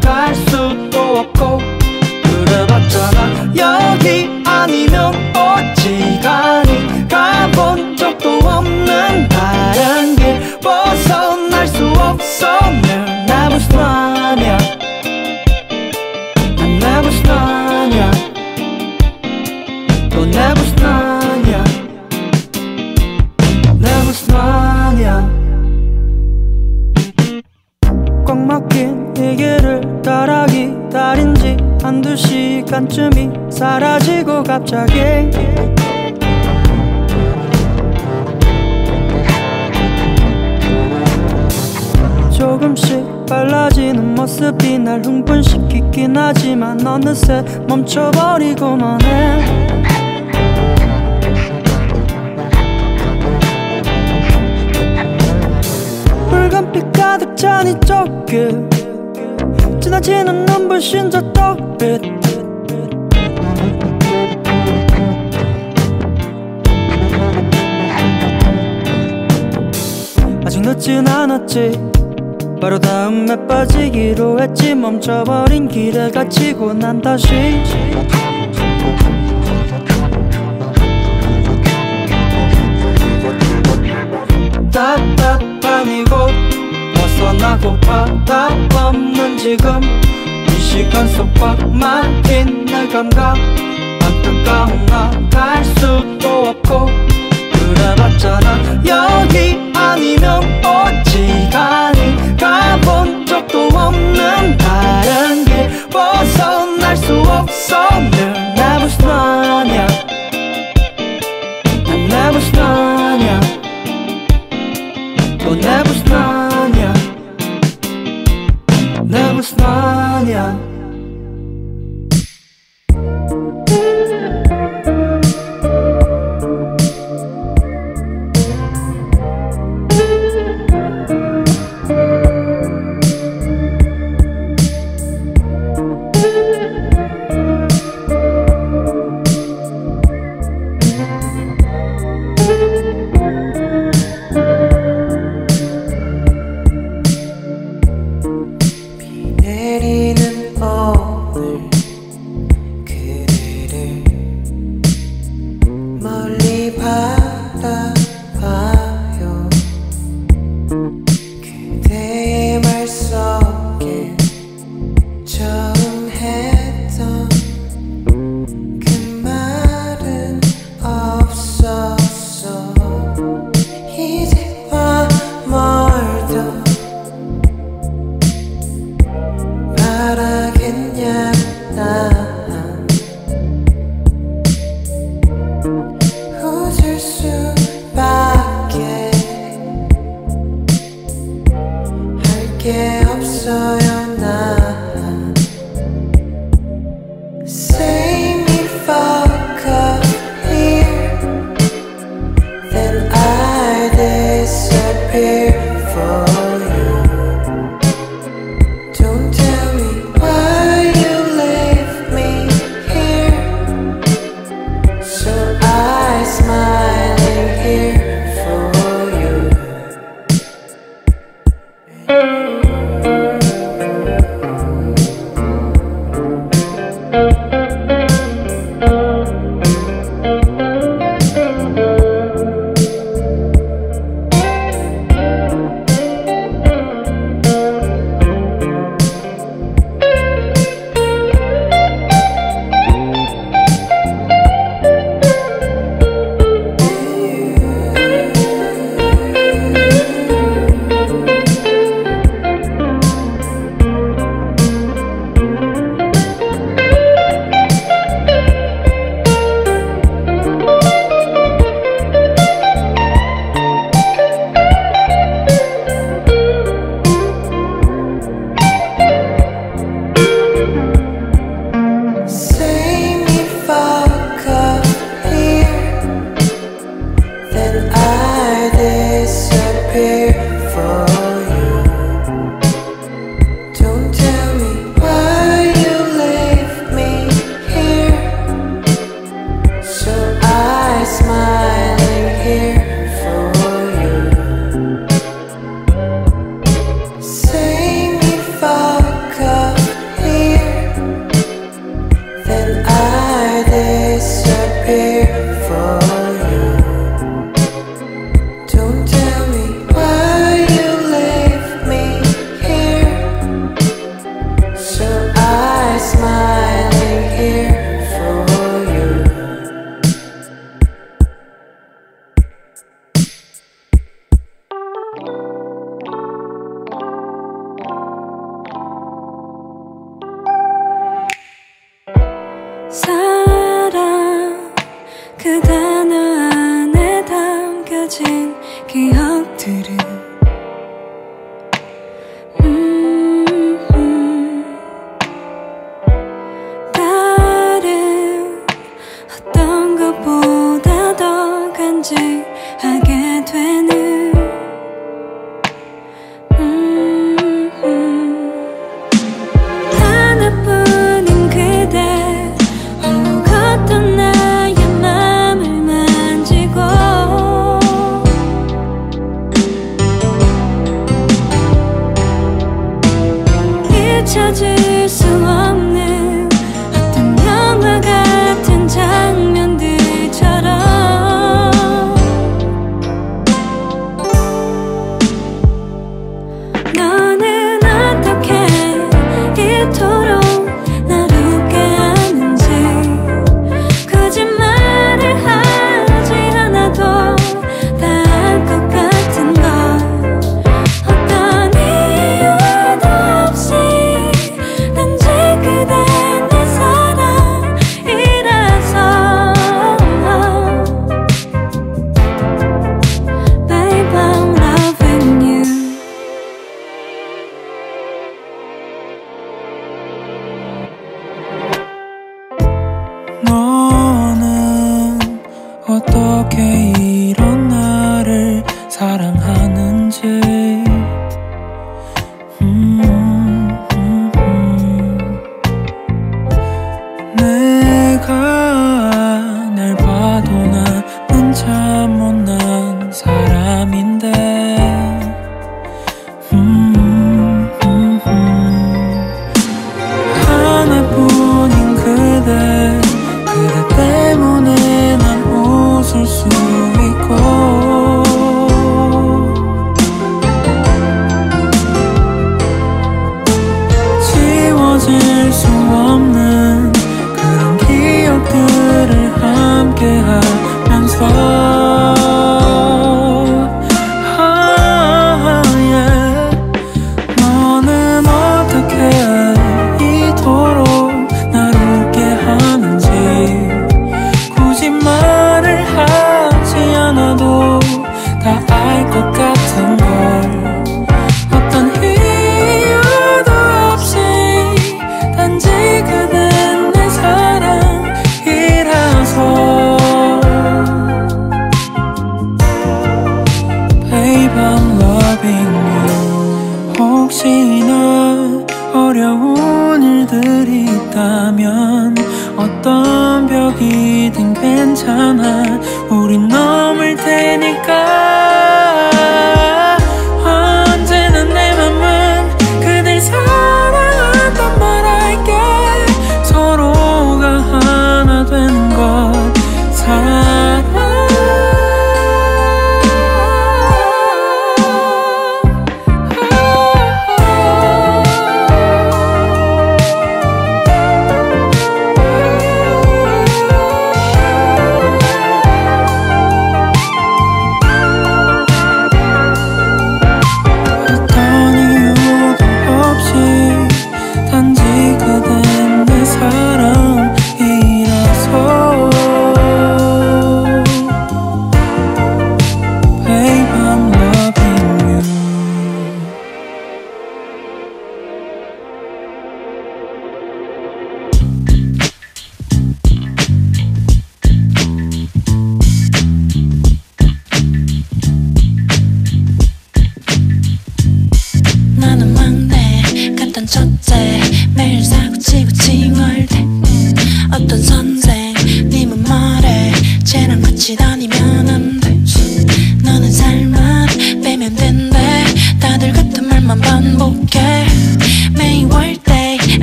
Christ who bore. 멈춰버리고만 빠지기로 했지 멈춰버린 길에 갇히고 난 다시. 답답한 이곳 벗어나고파. 답 없는 지금 이 시간 속꽉 막힌 내 감각. 안타까운 나갈 수도 없고 그래봤잖아. 여기 아니면 어지간히 가 stop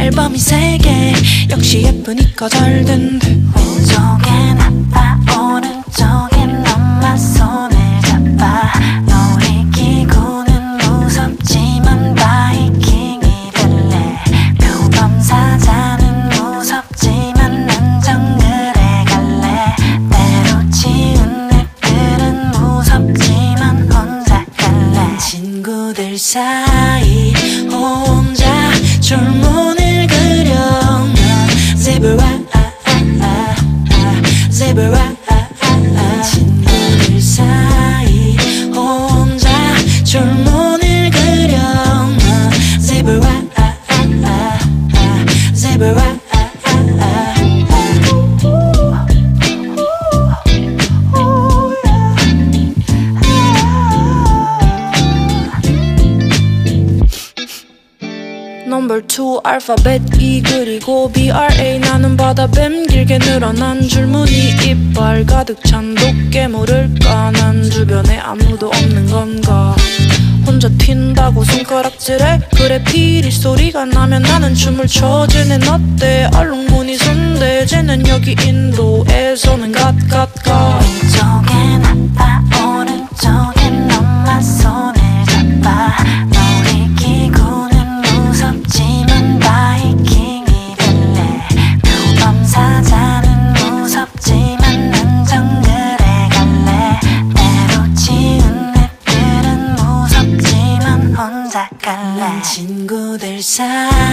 앨범이 세개. 역시 예쁘니까 잘된 듯 속에 나 알파벳 E 그리고 BRA 나는 바다뱀 길게 늘어난 줄무늬 이빨. 가득 찬 도깨 모를까 난 주변에 아무도 없는 건가? 혼자 튄다고 손가락질해? 그래 피리 소리가 나면 나는 춤을 춰. 쟤는 어때? 얼룩무늬 손대. 쟤는 여기 인도에서는 갓갓갓. time.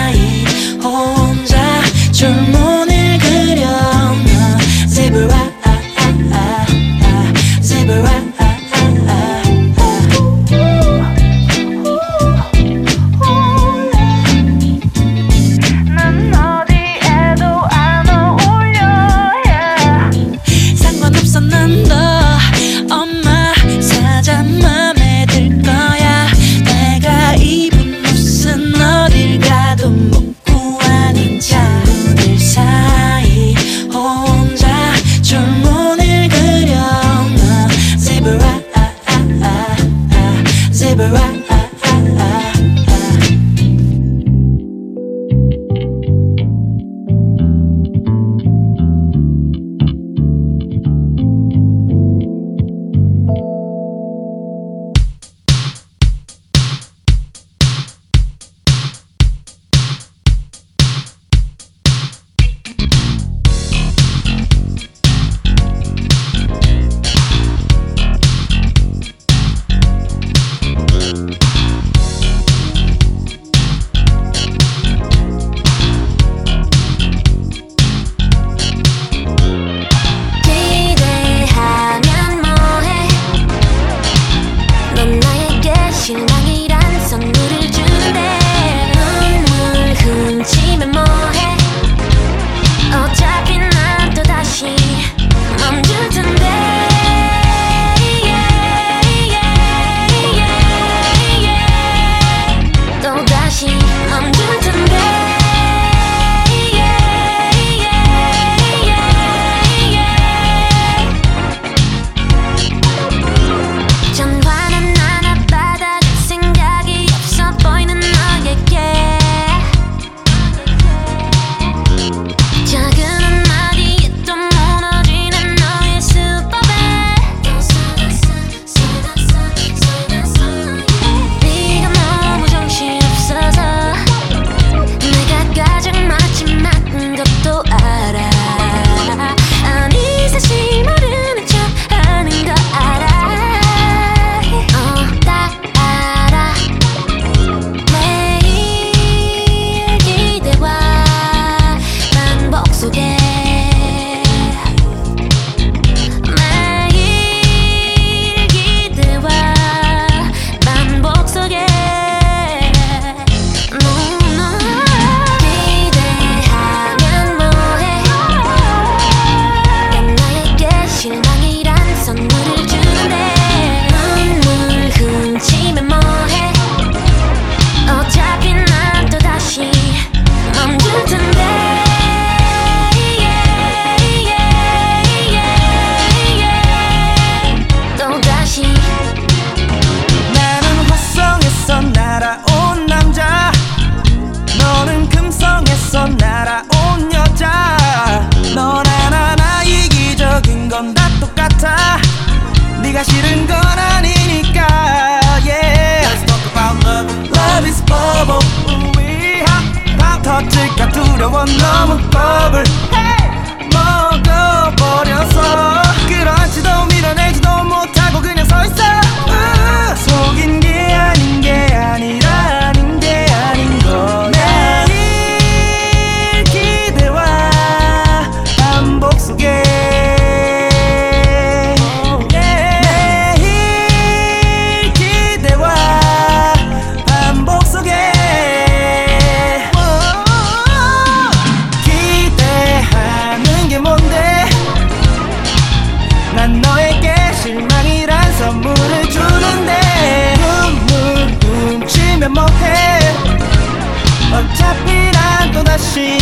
또 다시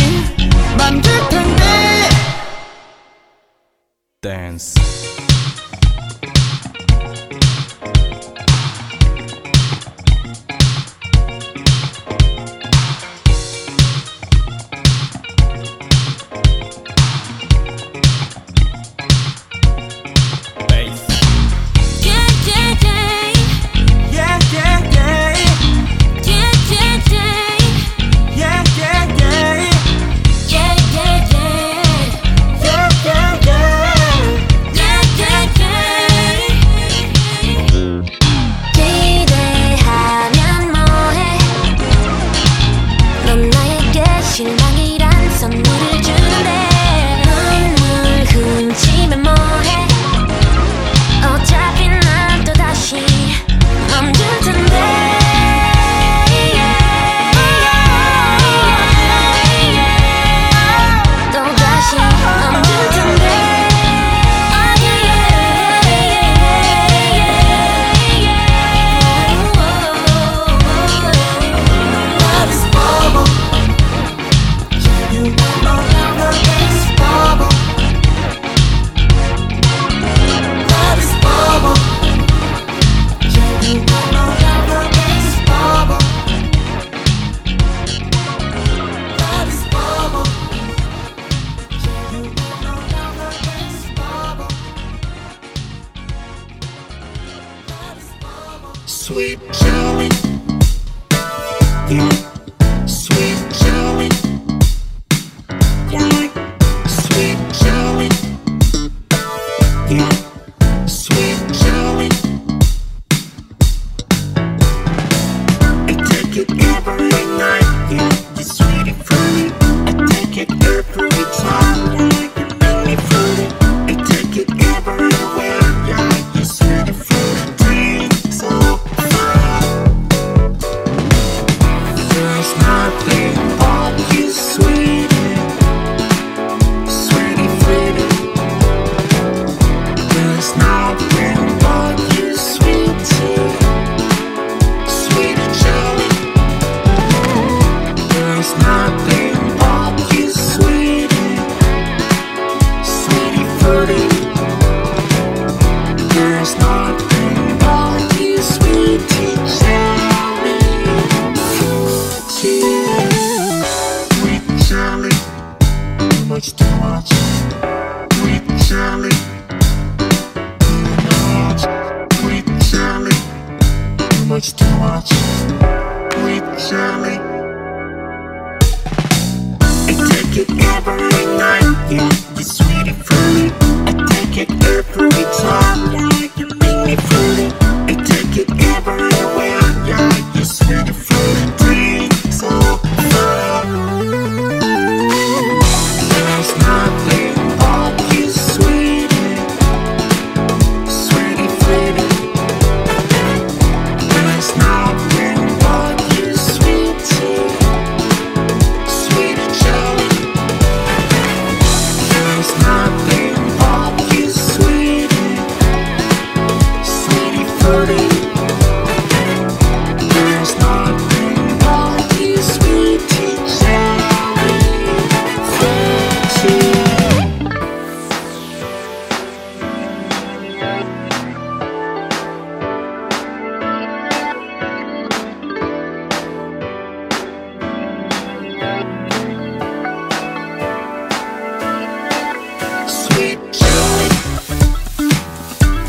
만들 텐데 댄스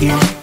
you.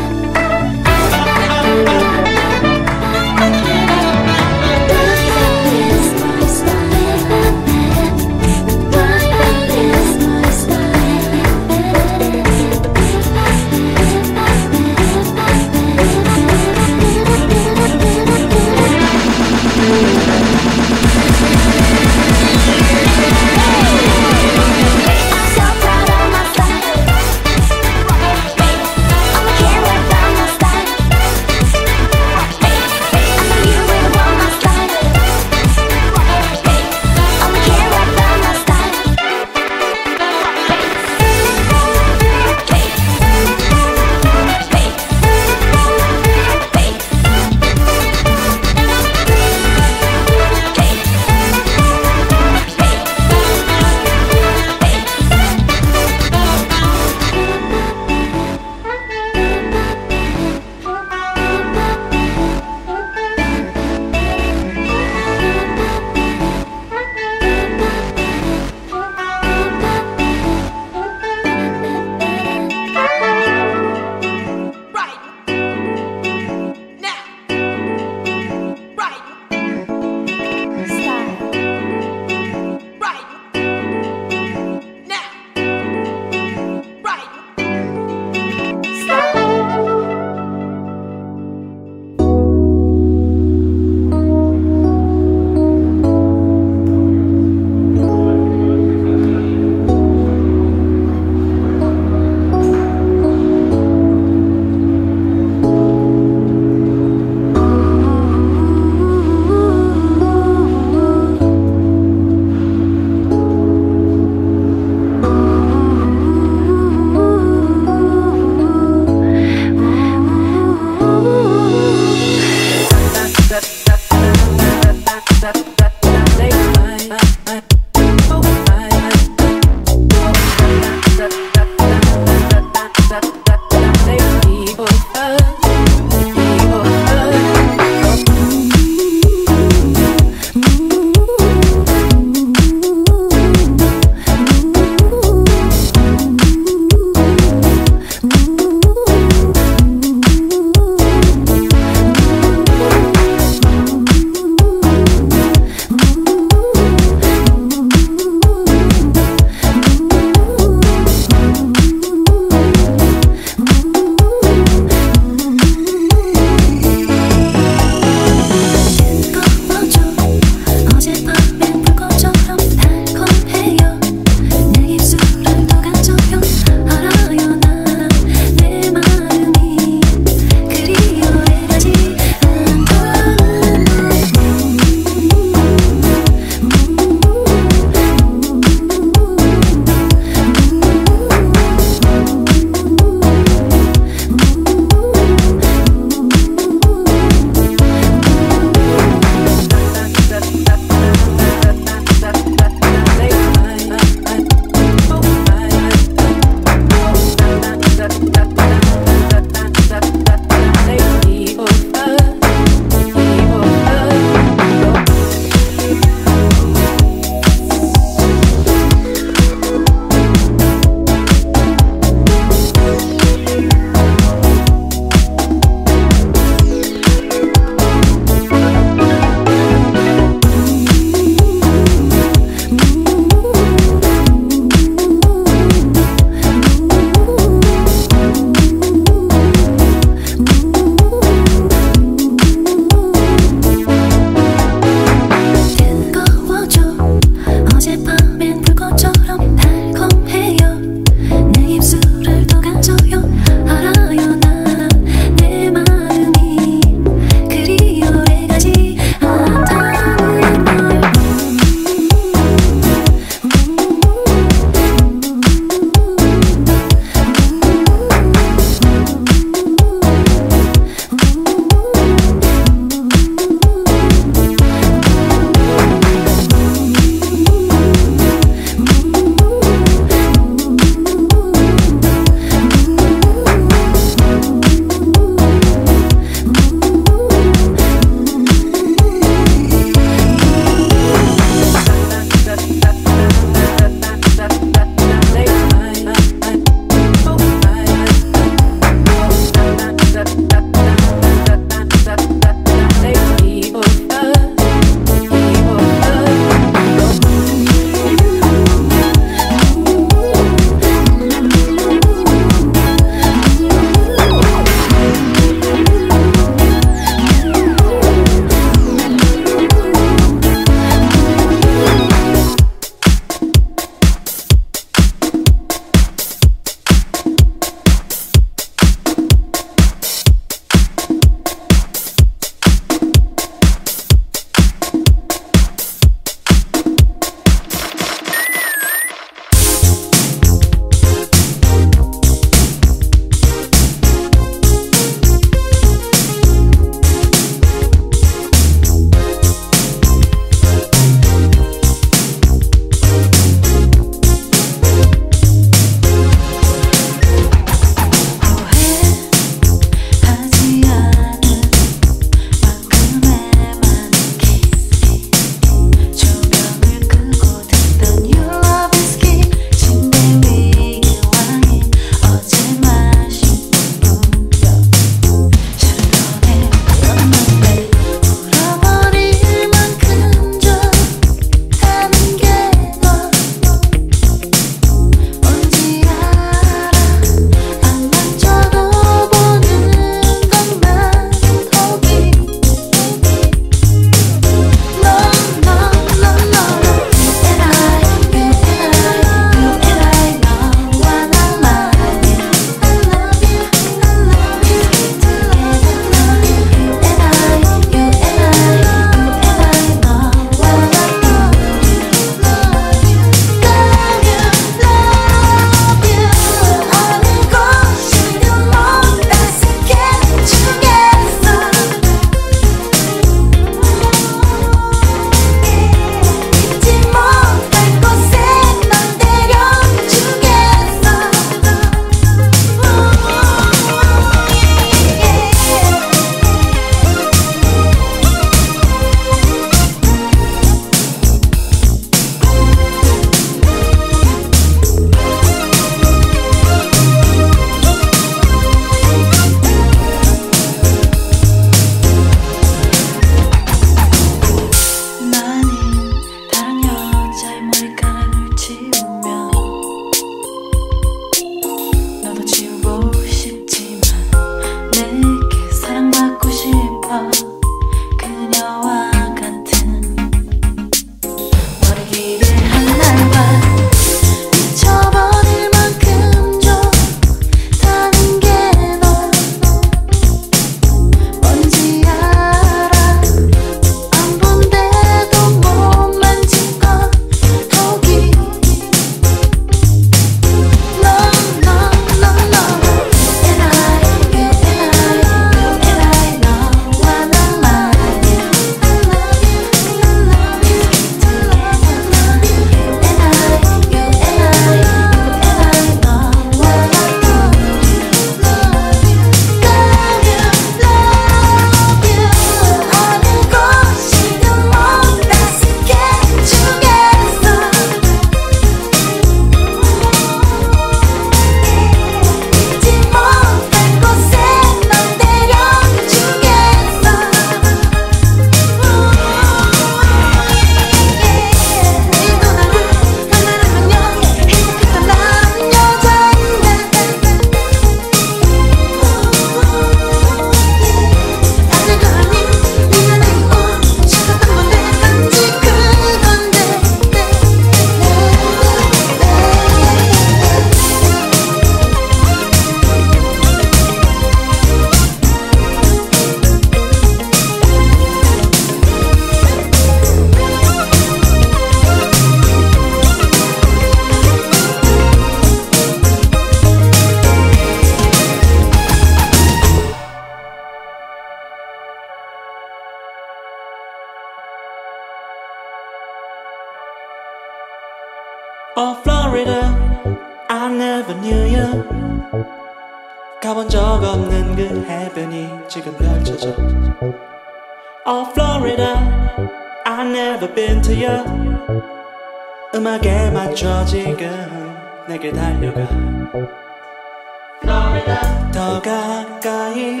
더 가까이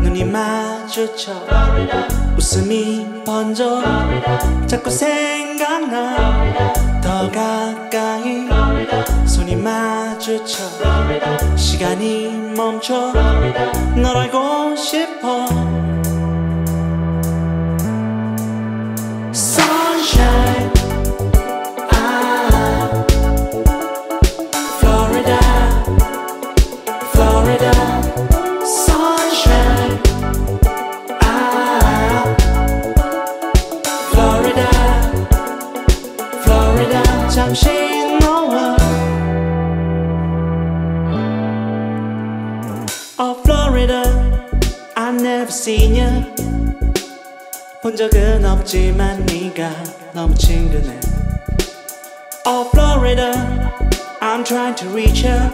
눈이 마주쳐 웃음이 번져 자꾸 생각나 더 가까이 손이 마주쳐 시간이 멈춰 널 알고 싶어 적은 없지만 네가 너무 친근해. Oh Florida I'm trying to reach you.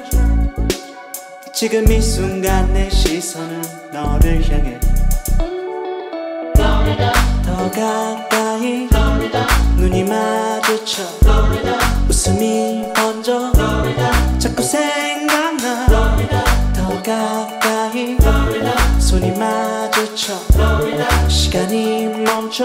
지금 이 순간 내 시선은 너를 향해. 더 가까이 눈이 마주쳐. 웃음이 번져. 자꾸 생 시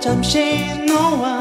잠시 너와